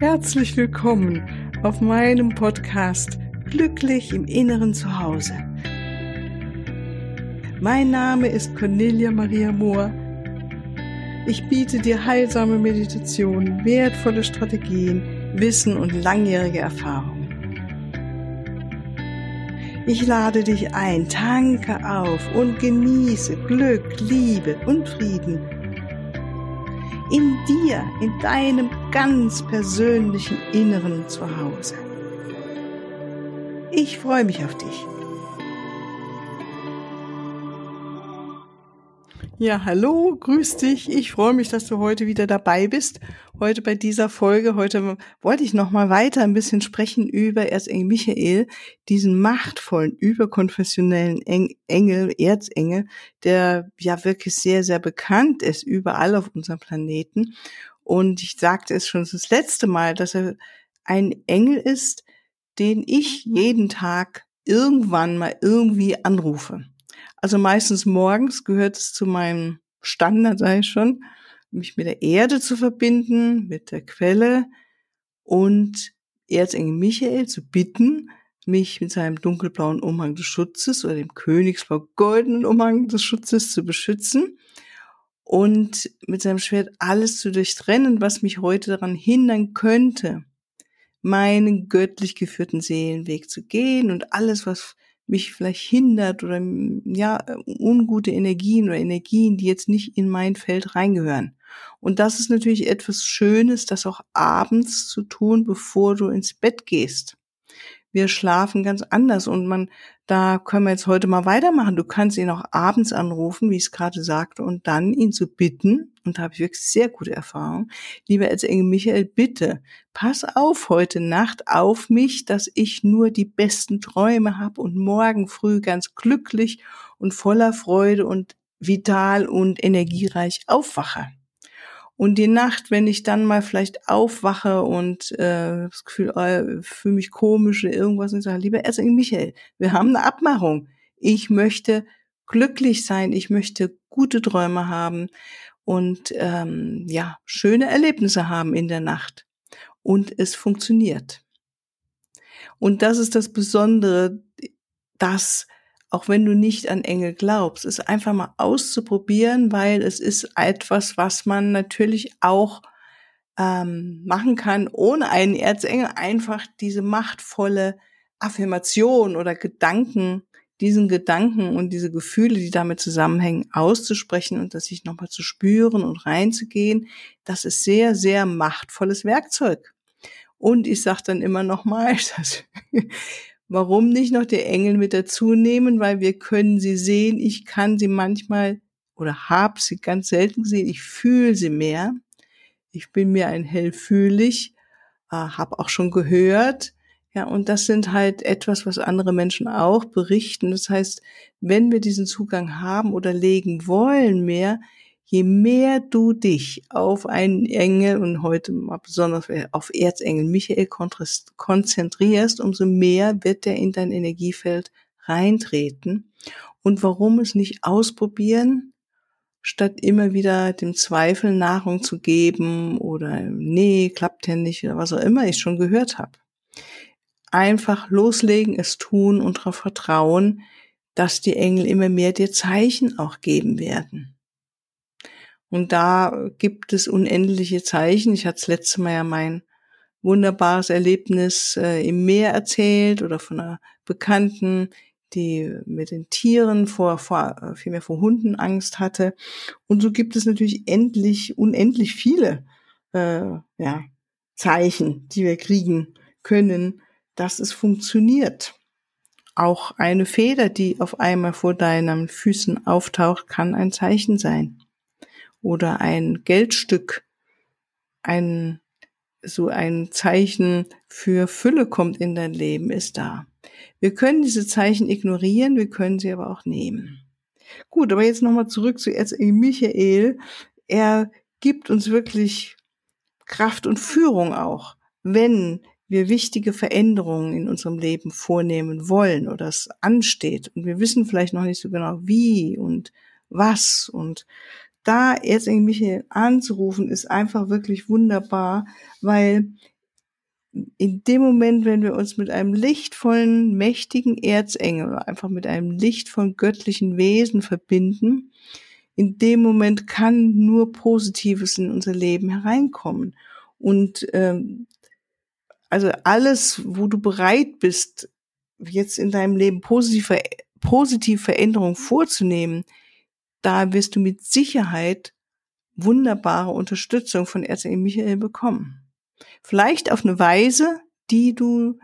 Herzlich willkommen auf meinem Podcast Glücklich im Inneren zu Hause. Mein Name ist Cornelia Maria Mohr. Ich biete dir heilsame Meditationen, wertvolle Strategien, Wissen und langjährige Erfahrung. Ich lade dich ein, tanke auf und genieße Glück, Liebe und Frieden. In dir, in deinem ganz persönlichen Inneren zu Hause. Ich freue mich auf dich. Ja, hallo, grüß dich. Ich freue mich, dass du heute wieder dabei bist. Heute bei dieser Folge. Heute wollte ich noch mal weiter ein bisschen sprechen über Erzengel Michael, diesen machtvollen, überkonfessionellen Engel, Erzengel, der ja wirklich sehr, sehr bekannt ist überall auf unserem Planeten. Und ich sagte es schon das letzte Mal, dass er ein Engel ist, den ich jeden Tag irgendwann mal irgendwie anrufe. Also meistens morgens gehört es zu meinem Standard, ich schon, mich mit der Erde zu verbinden, mit der Quelle und Erzengel Michael zu bitten, mich mit seinem dunkelblauen Umhang des Schutzes oder dem königsblau-goldenen Umhang des Schutzes zu beschützen und mit seinem Schwert alles zu durchtrennen, was mich heute daran hindern könnte, meinen göttlich geführten Seelenweg zu gehen und alles, was mich vielleicht hindert oder ja, ungute Energien oder Energien, die jetzt nicht in mein Feld reingehören. Und das ist natürlich etwas Schönes, das auch abends zu tun, bevor du ins Bett gehst wir schlafen ganz anders und man, da können wir jetzt heute mal weitermachen. Du kannst ihn auch abends anrufen, wie ich es gerade sagte, und dann ihn zu bitten, und da habe ich wirklich sehr gute Erfahrung, lieber Erzengel Michael, bitte, pass auf heute Nacht auf mich, dass ich nur die besten Träume habe und morgen früh ganz glücklich und voller Freude und vital und energiereich aufwache. Und die Nacht, wenn ich dann mal vielleicht aufwache und äh, das Gefühl, äh, fühle mich komisch oder irgendwas und sage, lieber Erzengel Michael, wir haben eine Abmachung. Ich möchte glücklich sein, ich möchte gute Träume haben und ähm, ja, schöne Erlebnisse haben in der Nacht. Und es funktioniert. Und das ist das Besondere, dass auch wenn du nicht an Engel glaubst, es einfach mal auszuprobieren, weil es ist etwas, was man natürlich auch ähm, machen kann, ohne einen Erzengel einfach diese machtvolle Affirmation oder Gedanken, diesen Gedanken und diese Gefühle, die damit zusammenhängen, auszusprechen und das sich nochmal zu spüren und reinzugehen. Das ist sehr, sehr machtvolles Werkzeug. Und ich sage dann immer nochmal, Warum nicht noch die Engel mit dazu nehmen? Weil wir können sie sehen. Ich kann sie manchmal oder habe sie ganz selten gesehen. Ich fühle sie mehr. Ich bin mir ein hellfühlig, äh, habe auch schon gehört. Ja, und das sind halt etwas, was andere Menschen auch berichten. Das heißt, wenn wir diesen Zugang haben oder legen wollen mehr, je mehr du dich auf einen Engel und heute mal besonders auf Erzengel Michael konzentrierst, umso mehr wird er in dein Energiefeld reintreten. Und warum es nicht ausprobieren, statt immer wieder dem Zweifel Nahrung zu geben oder nee, klappt ja nicht oder was auch immer ich schon gehört habe. Einfach loslegen, es tun und darauf vertrauen, dass die Engel immer mehr dir Zeichen auch geben werden. Und da gibt es unendliche Zeichen. Ich hatte das letzte Mal ja mein wunderbares Erlebnis äh, im Meer erzählt oder von einer Bekannten, die mit den Tieren vor, vor äh, vielmehr vor Hunden Angst hatte. Und so gibt es natürlich endlich, unendlich viele äh, ja, Zeichen, die wir kriegen können, dass es funktioniert. Auch eine Feder, die auf einmal vor deinen Füßen auftaucht, kann ein Zeichen sein oder ein Geldstück, ein so ein Zeichen für Fülle kommt in dein Leben, ist da. Wir können diese Zeichen ignorieren, wir können sie aber auch nehmen. Gut, aber jetzt nochmal zurück zu Erzengel Michael. Er gibt uns wirklich Kraft und Führung auch, wenn wir wichtige Veränderungen in unserem Leben vornehmen wollen oder es ansteht und wir wissen vielleicht noch nicht so genau wie und was und da Erzengel Michael anzurufen, ist einfach wirklich wunderbar, weil in dem Moment, wenn wir uns mit einem lichtvollen, mächtigen Erzengel oder einfach mit einem lichtvollen göttlichen Wesen verbinden, in dem Moment kann nur Positives in unser Leben hereinkommen. Und ähm, also alles, wo du bereit bist, jetzt in deinem Leben positive, positive Veränderungen vorzunehmen, da wirst du mit Sicherheit wunderbare Unterstützung von Erzengel Michael bekommen. Vielleicht auf eine Weise, die du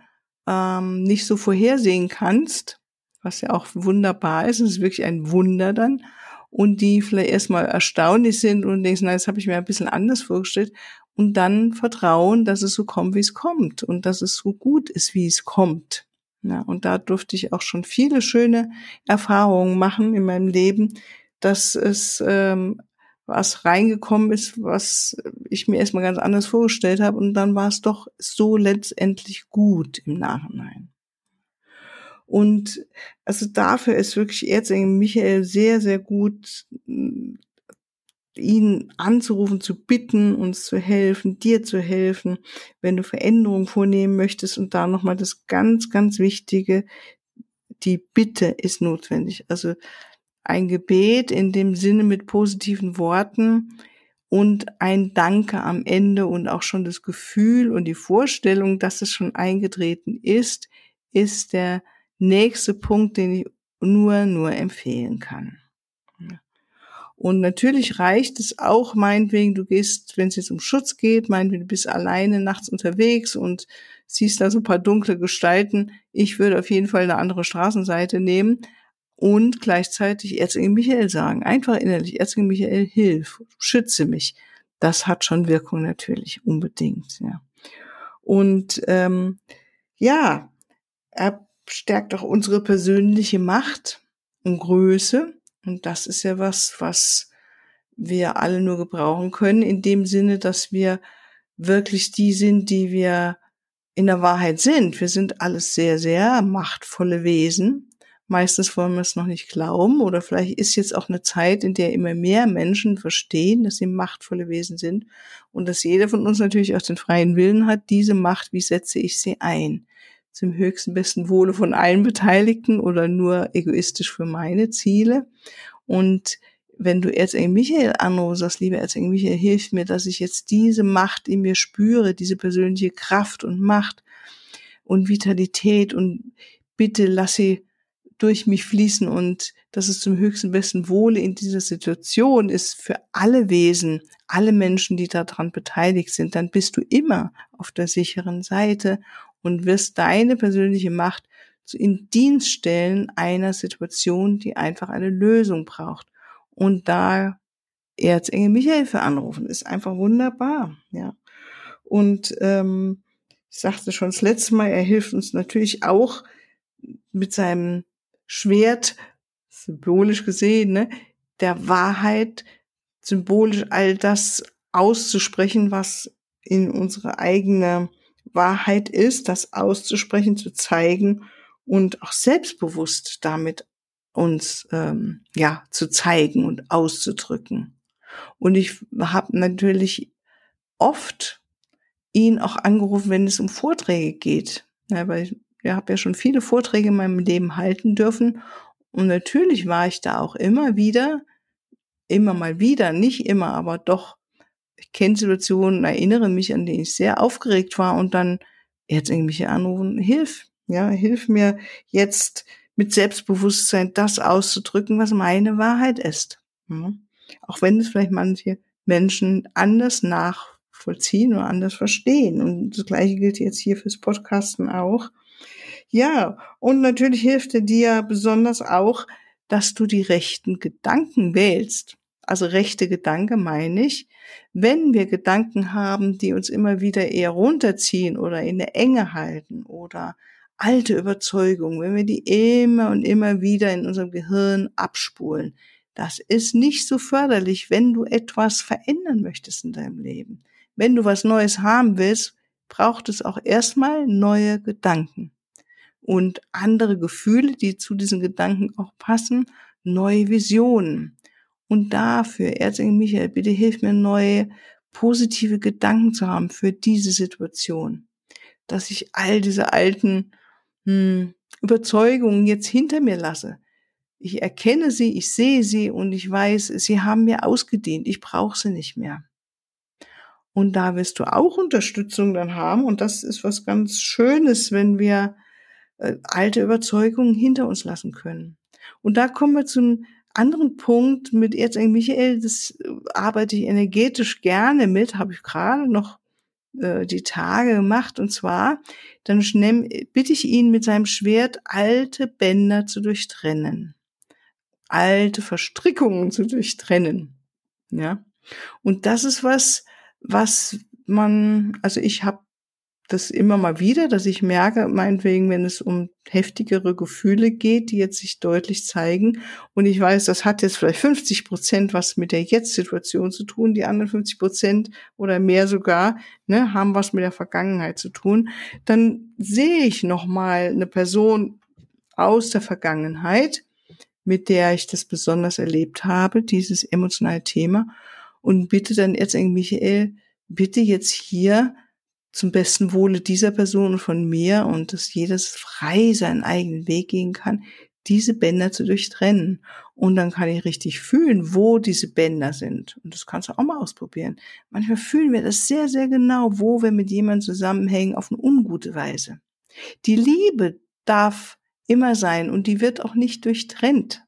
ähm, nicht so vorhersehen kannst, was ja auch wunderbar ist. Es ist wirklich ein Wunder dann. Und die vielleicht erstmal erstaunlich sind und denkst, nein, das habe ich mir ein bisschen anders vorgestellt. Und dann vertrauen, dass es so kommt, wie es kommt. Und dass es so gut ist, wie es kommt. Ja, und da durfte ich auch schon viele schöne Erfahrungen machen in meinem Leben, dass es ähm, was reingekommen ist, was ich mir erstmal ganz anders vorgestellt habe und dann war es doch so letztendlich gut im Nachhinein. Und also dafür ist wirklich Erzengel Michael sehr, sehr gut, ihn anzurufen, zu bitten, uns zu helfen, dir zu helfen, wenn du Veränderungen vornehmen möchtest. Und da nochmal das ganz, ganz Wichtige, die Bitte ist notwendig. Also ein Gebet in dem Sinne mit positiven Worten und ein Danke am Ende und auch schon das Gefühl und die Vorstellung, dass es schon eingetreten ist, ist der nächste Punkt, den ich nur, nur empfehlen kann. Und natürlich reicht es auch, meinetwegen, du gehst, wenn es jetzt um Schutz geht, meinetwegen, du bist alleine nachts unterwegs und siehst da so ein paar dunkle Gestalten. Ich würde auf jeden Fall eine andere Straßenseite nehmen und gleichzeitig Erzengel Michael sagen. Einfach innerlich, Erzengel Michael, hilf, schütze mich. Das hat schon Wirkung natürlich, unbedingt, ja. Und ähm, ja, er stärkt auch unsere persönliche Macht und Größe. Und das ist ja was, was wir alle nur gebrauchen können, in dem Sinne, dass wir wirklich die sind, die wir in der Wahrheit sind. Wir sind alles sehr, sehr machtvolle Wesen. Meistens wollen wir es noch nicht glauben oder vielleicht ist jetzt auch eine Zeit, in der immer mehr Menschen verstehen, dass sie machtvolle Wesen sind und dass jeder von uns natürlich auch den freien Willen hat, diese Macht, wie setze ich sie ein? Zum höchsten besten Wohle von allen Beteiligten oder nur egoistisch für meine Ziele. Und wenn du Erzengel Michael anrufst, sagst, lieber Erzengel Michael, hilf mir, dass ich jetzt diese Macht in mir spüre, diese persönliche Kraft und Macht und Vitalität und bitte lass sie durch mich fließen und dass es zum höchsten besten Wohle in dieser Situation ist für alle Wesen, alle Menschen, die daran beteiligt sind, dann bist du immer auf der sicheren Seite und wirst deine persönliche Macht in Dienst stellen einer Situation, die einfach eine Lösung braucht. Und da Erzengel Michael für anrufen, ist einfach wunderbar, ja. Und ähm, ich sagte schon das letzte Mal, er hilft uns natürlich auch mit seinem Schwert, symbolisch gesehen, ne, der Wahrheit, symbolisch all das auszusprechen, was in unsere eigene Wahrheit ist, das auszusprechen, zu zeigen und auch selbstbewusst damit uns ähm, ja zu zeigen und auszudrücken. Und ich habe natürlich oft ihn auch angerufen, wenn es um Vorträge geht, ja, weil ich habe ja schon viele Vorträge in meinem Leben halten dürfen. Und natürlich war ich da auch immer wieder, immer mal wieder, nicht immer, aber doch, ich kenne Situationen, erinnere mich, an denen ich sehr aufgeregt war und dann jetzt irgendwelche anrufen, hilf, ja, hilf mir jetzt mit Selbstbewusstsein das auszudrücken, was meine Wahrheit ist. Hm? Auch wenn es vielleicht manche Menschen anders nachvollziehen oder anders verstehen. Und das Gleiche gilt jetzt hier fürs Podcasten auch. Ja, und natürlich hilft er dir besonders auch, dass du die rechten Gedanken wählst. Also rechte Gedanke meine ich, wenn wir Gedanken haben, die uns immer wieder eher runterziehen oder in der Enge halten oder alte Überzeugungen, wenn wir die immer und immer wieder in unserem Gehirn abspulen, das ist nicht so förderlich, wenn du etwas verändern möchtest in deinem Leben. Wenn du was Neues haben willst, braucht es auch erstmal neue Gedanken und andere Gefühle, die zu diesen Gedanken auch passen, neue Visionen. Und dafür, Erzengel Michael, bitte hilf mir, neue positive Gedanken zu haben für diese Situation. dass ich all diese alten hm, Überzeugungen jetzt hinter mir lasse. Ich erkenne sie, ich sehe sie und ich weiß, sie haben mir ausgedient. Ich brauche sie nicht mehr. Und da wirst du auch Unterstützung dann haben. Und das ist was ganz Schönes, wenn wir äh, alte Überzeugungen hinter uns lassen können. Und da kommen wir zum anderen Punkt mit Erzengel Michael. Das äh, arbeite ich energetisch gerne mit, habe ich gerade noch äh, die Tage gemacht. Und zwar, dann nehm, bitte ich ihn mit seinem Schwert alte Bänder zu durchtrennen. Alte Verstrickungen zu durchtrennen. Ja. Und das ist was, was man, also ich habe das immer mal wieder, dass ich merke, meinetwegen, wenn es um heftigere Gefühle geht, die jetzt sich deutlich zeigen. Und ich weiß, das hat jetzt vielleicht 50 Prozent was mit der Jetzt-Situation zu tun. Die anderen 50 Prozent oder mehr sogar, ne, haben was mit der Vergangenheit zu tun. Dann sehe ich nochmal eine Person aus der Vergangenheit, mit der ich das besonders erlebt habe, dieses emotionale Thema. Und bitte dann Erzengel Michael, bitte jetzt hier zum besten Wohle dieser Person und von mir und dass jedes frei seinen eigenen Weg gehen kann, diese Bänder zu durchtrennen. Und dann kann ich richtig fühlen, wo diese Bänder sind. Und das kannst du auch mal ausprobieren. Manchmal fühlen wir das sehr, sehr genau, wo wir mit jemandem zusammenhängen auf eine ungute Weise. Die Liebe darf immer sein und die wird auch nicht durchtrennt,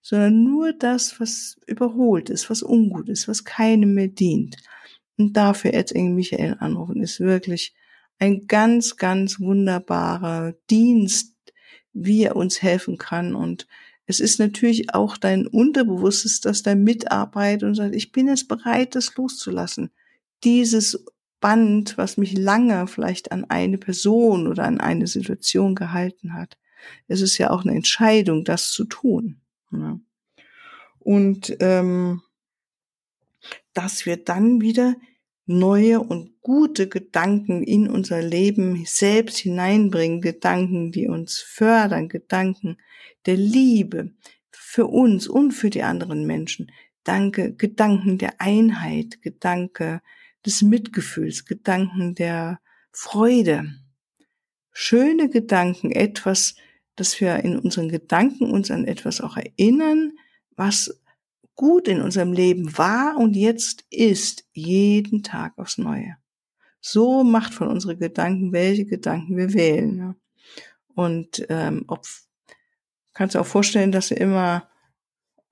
sondern nur das, was überholt ist, was ungut ist, was keinem mehr dient. Und dafür Erzengel Michael anrufen ist wirklich ein ganz, ganz wunderbarer Dienst, wie er uns helfen kann. Und es ist natürlich auch dein Unterbewusstes, das da mitarbeitet und sagt, ich bin jetzt bereit, das loszulassen. Dieses Band, was mich lange vielleicht an eine Person oder an eine Situation gehalten hat. Es ist ja auch eine Entscheidung, das zu tun. Und ähm, dass wir dann wieder neue und gute Gedanken in unser Leben selbst hineinbringen, Gedanken, die uns fördern, Gedanken der Liebe für uns und für die anderen Menschen. Danke, Gedanken der Einheit, Gedanke des Mitgefühls, Gedanken der Freude. Schöne Gedanken, etwas, dass wir in unseren Gedanken uns an etwas auch erinnern, was gut in unserem Leben war und jetzt ist, jeden Tag aufs Neue. So macht von unsere Gedanken, welche Gedanken wir wählen. Ja. Und ähm, ob, kannst du auch vorstellen, dass du immer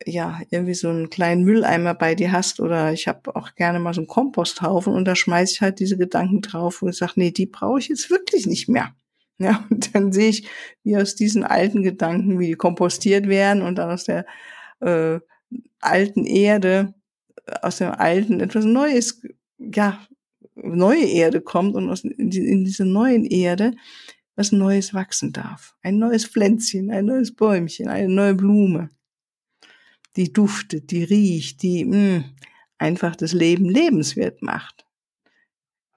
ja irgendwie so einen kleinen Mülleimer bei dir hast oder ich habe auch gerne mal so einen Komposthaufen und da schmeiße ich halt diese Gedanken drauf und ich sage, nee, die brauche ich jetzt wirklich nicht mehr. Ja, und dann sehe ich, wie aus diesen alten Gedanken, wie die kompostiert werden und dann aus der äh, alten Erde, äh, aus dem alten etwas Neues, ja, neue Erde kommt und aus, in, in diese neuen Erde was Neues wachsen darf. Ein neues Pflänzchen, ein neues Bäumchen, eine neue Blume, die duftet, die riecht, die mh, hm, einfach das Leben lebenswert macht.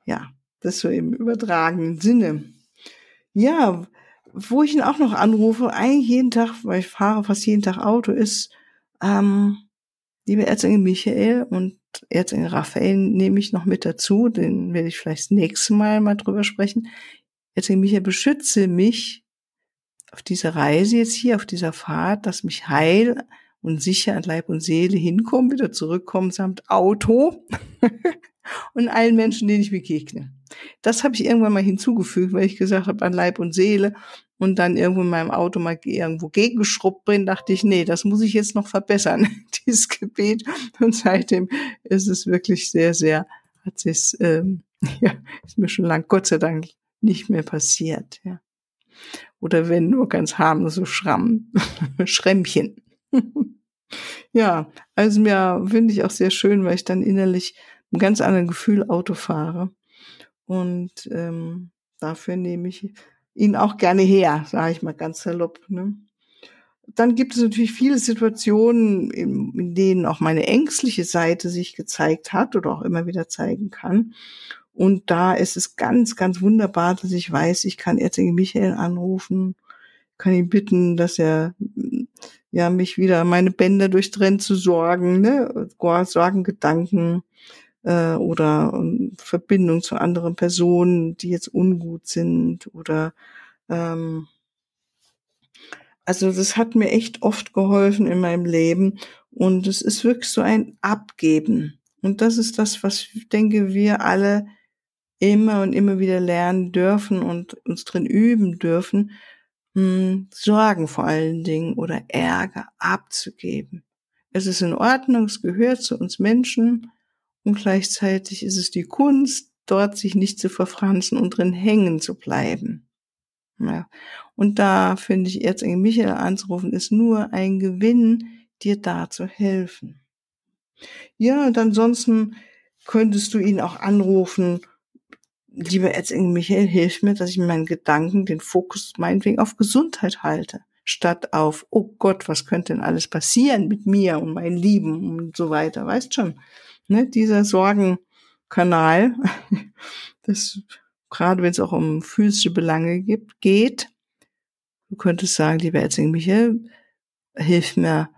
Ja, das so im übertragenen Sinne. Ja, wo ich ihn auch noch anrufe, eigentlich jeden Tag, weil ich fahre fast jeden Tag Auto, ist ähm, liebe Erzengel Michael und Erzengel Raphael nehme ich noch mit dazu, den werde ich vielleicht das nächste Mal mal drüber sprechen. Erzengel Michael, beschütze mich auf dieser Reise jetzt hier, auf dieser Fahrt, dass mich heil und sicher an Leib und Seele hinkommen, wieder zurückkommen samt Auto und allen Menschen, denen ich begegne. Das habe ich irgendwann mal hinzugefügt, weil ich gesagt habe, an Leib und Seele und dann irgendwo in meinem Auto mal irgendwo gegengeschrubbt bin, dachte ich, nee, das muss ich jetzt noch verbessern, dieses Gebet. Und seitdem ist es wirklich sehr, sehr, hat sich, ähm, ja, ist mir schon lang, Gott sei Dank, nicht mehr passiert, ja. Oder wenn nur ganz harmlos so Schramm, Schrämmchen. ja, also mir finde ich auch sehr schön, weil ich dann innerlich ein ganz anderen Gefühl Auto fahre. Und ähm, dafür nehme ich ihn auch gerne her, sage ich mal ganz salopp. Ne? Dann gibt es natürlich viele Situationen, in, in denen auch meine ängstliche Seite sich gezeigt hat oder auch immer wieder zeigen kann. Und da ist es ganz, ganz wunderbar, dass ich weiß, ich kann Erzengel Michael anrufen, kann ihn bitten, dass er ja mich wieder meine Bänder durchtrennt zu sorgen, ne, Sorgen, Gedanken, äh, oder ähm, Verbindung zu anderen Personen, die jetzt ungut sind oder ähm, also das hat mir echt oft geholfen in meinem Leben und es ist wirklich so ein Abgeben. Und das ist das, was ich denke, wir alle immer und immer wieder lernen dürfen und uns drin üben dürfen, hm, Sorgen vor allen Dingen oder Ärger abzugeben. Es ist in Ordnung, es gehört zu uns Menschen und gleichzeitig ist es die Kunst, dort sich nicht zu verfranzen und drin hängen zu bleiben. Ja. Und da finde ich Erzengel Michael anzurufen, ist nur ein Gewinn, dir da zu helfen. Ja, und ansonsten könntest du ihn auch anrufen, lieber Erzengel Michael, hilf mir, dass ich meinen Gedanken den Fokus meinetwegen auf Gesundheit halte, statt auf, oh Gott, was könnte denn alles passieren mit mir und meinen Lieben und so weiter, weißt schon. Ne, dieser Sorgenkanal, das gerade wenn es auch um physische Belange gibt, geht. Du könntest sagen, lieber Erzengel Michael, hilf mir,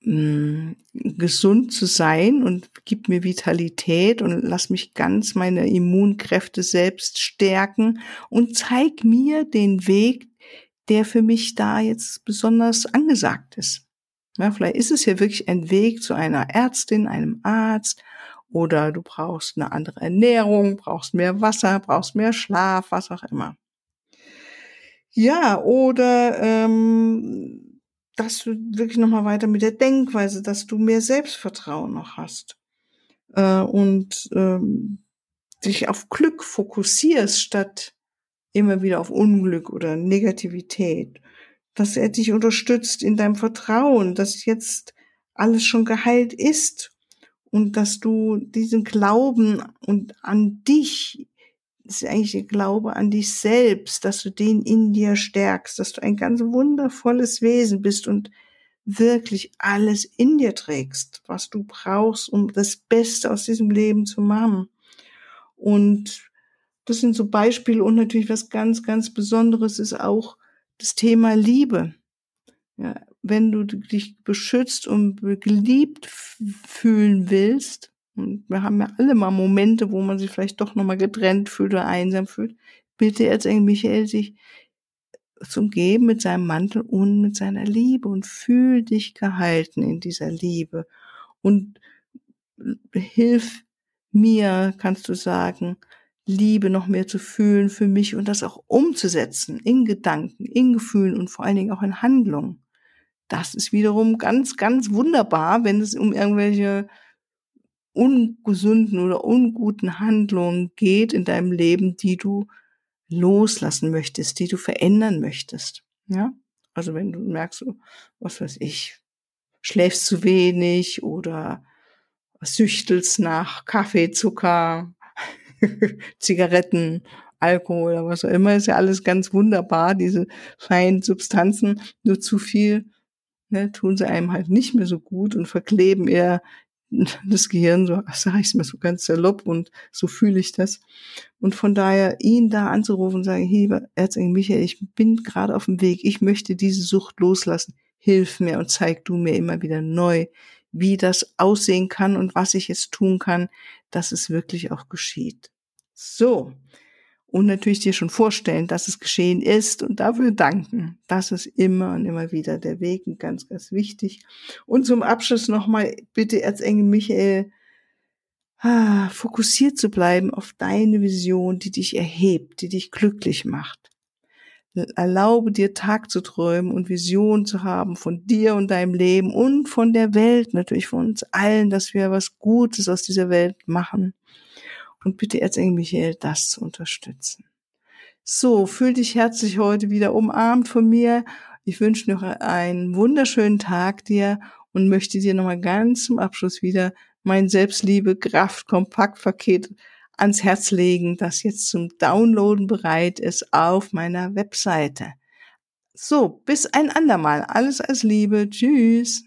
mh, mm, gesund zu sein und gib mir Vitalität und lass mich ganz meine Immunkräfte selbst stärken und zeig mir den Weg, der für mich da jetzt besonders angesagt ist. Ja, vielleicht ist es ja wirklich ein Weg zu einer Ärztin, einem Arzt, oder du brauchst eine andere Ernährung, brauchst mehr Wasser, brauchst mehr Schlaf, was auch immer. Ja, oder ähm, dass du wirklich nochmal weiter mit der Denkweise, dass du mehr Selbstvertrauen noch hast äh, und ähm, dich auf Glück fokussierst statt immer wieder auf Unglück oder Negativität. Dass er dich unterstützt in deinem Vertrauen, dass jetzt alles schon geheilt ist und dass du diesen Glauben und an dich, das ist eigentlich der Glaube an dich selbst, dass du den in dir stärkst, dass du ein ganz wundervolles Wesen bist und wirklich alles in dir trägst, was du brauchst, um das Beste aus diesem Leben zu machen. Und das sind so Beispiele und natürlich was ganz, ganz Besonderes ist auch das Thema Liebe. Ja, wenn du dich beschützt und geliebt fühlen willst, und wir haben ja alle mal Momente, wo man sich vielleicht doch nochmal getrennt fühlt oder einsam fühlt, bitte Erzengel Michael sich zum Geben mit seinem Mantel und mit seiner Liebe und fühl dich gehalten in dieser Liebe und hilf mir, kannst du sagen, Liebe noch mehr zu fühlen für mich und das auch umzusetzen in Gedanken, in Gefühlen und vor allen Dingen auch in Handlungen. Das ist wiederum ganz, ganz wunderbar, wenn es um irgendwelche ungesunden oder unguten Handlungen geht in deinem Leben, die du loslassen möchtest, die du verändern möchtest. Ja? Also wenn du merkst, was weiß ich, schläfst zu wenig oder süchtelst nach Kaffee, Zucker, Zigaretten, Alkohol oder was auch immer, ist ja alles ganz wunderbar, diese feinen Substanzen, nur zu viel ne, tun sie einem halt nicht mehr so gut und verkleben eher das Gehirn, so sage ich es mir so ganz salopp und so fühle ich das. Und von daher ihn da anzurufen und sagen, hey, Erzengel Michael, ich bin gerade auf dem Weg, ich möchte diese Sucht loslassen, hilf mir und zeig du mir immer wieder neu, wie das aussehen kann und was ich jetzt tun kann, dass es wirklich auch geschieht. So, und natürlich dir schon vorstellen, dass es geschehen ist und dafür danken. Das ist immer und immer wieder der Weg und ganz, ganz wichtig. Und zum Abschluss nochmal bitte Erzengel Michael, ah, fokussiert zu bleiben auf deine Vision, die dich erhebt, die dich glücklich macht. Erlaube dir Tag zu träumen und Vision zu haben von dir und deinem Leben und von der Welt, natürlich von uns allen, dass wir was Gutes aus dieser Welt machen und bitte Erzengel Michael, das zu unterstützen. So, fühl dich herzlich heute wieder umarmt von mir. Ich wünsche noch einen wunderschönen Tag dir und möchte dir nochmal ganz zum Abschluss wieder mein Selbstliebe Kraft Kompaktpaket ans Herz legen, das jetzt zum Downloaden bereit ist auf meiner Webseite. So, bis ein andermal. Alles als Liebe. Tschüss.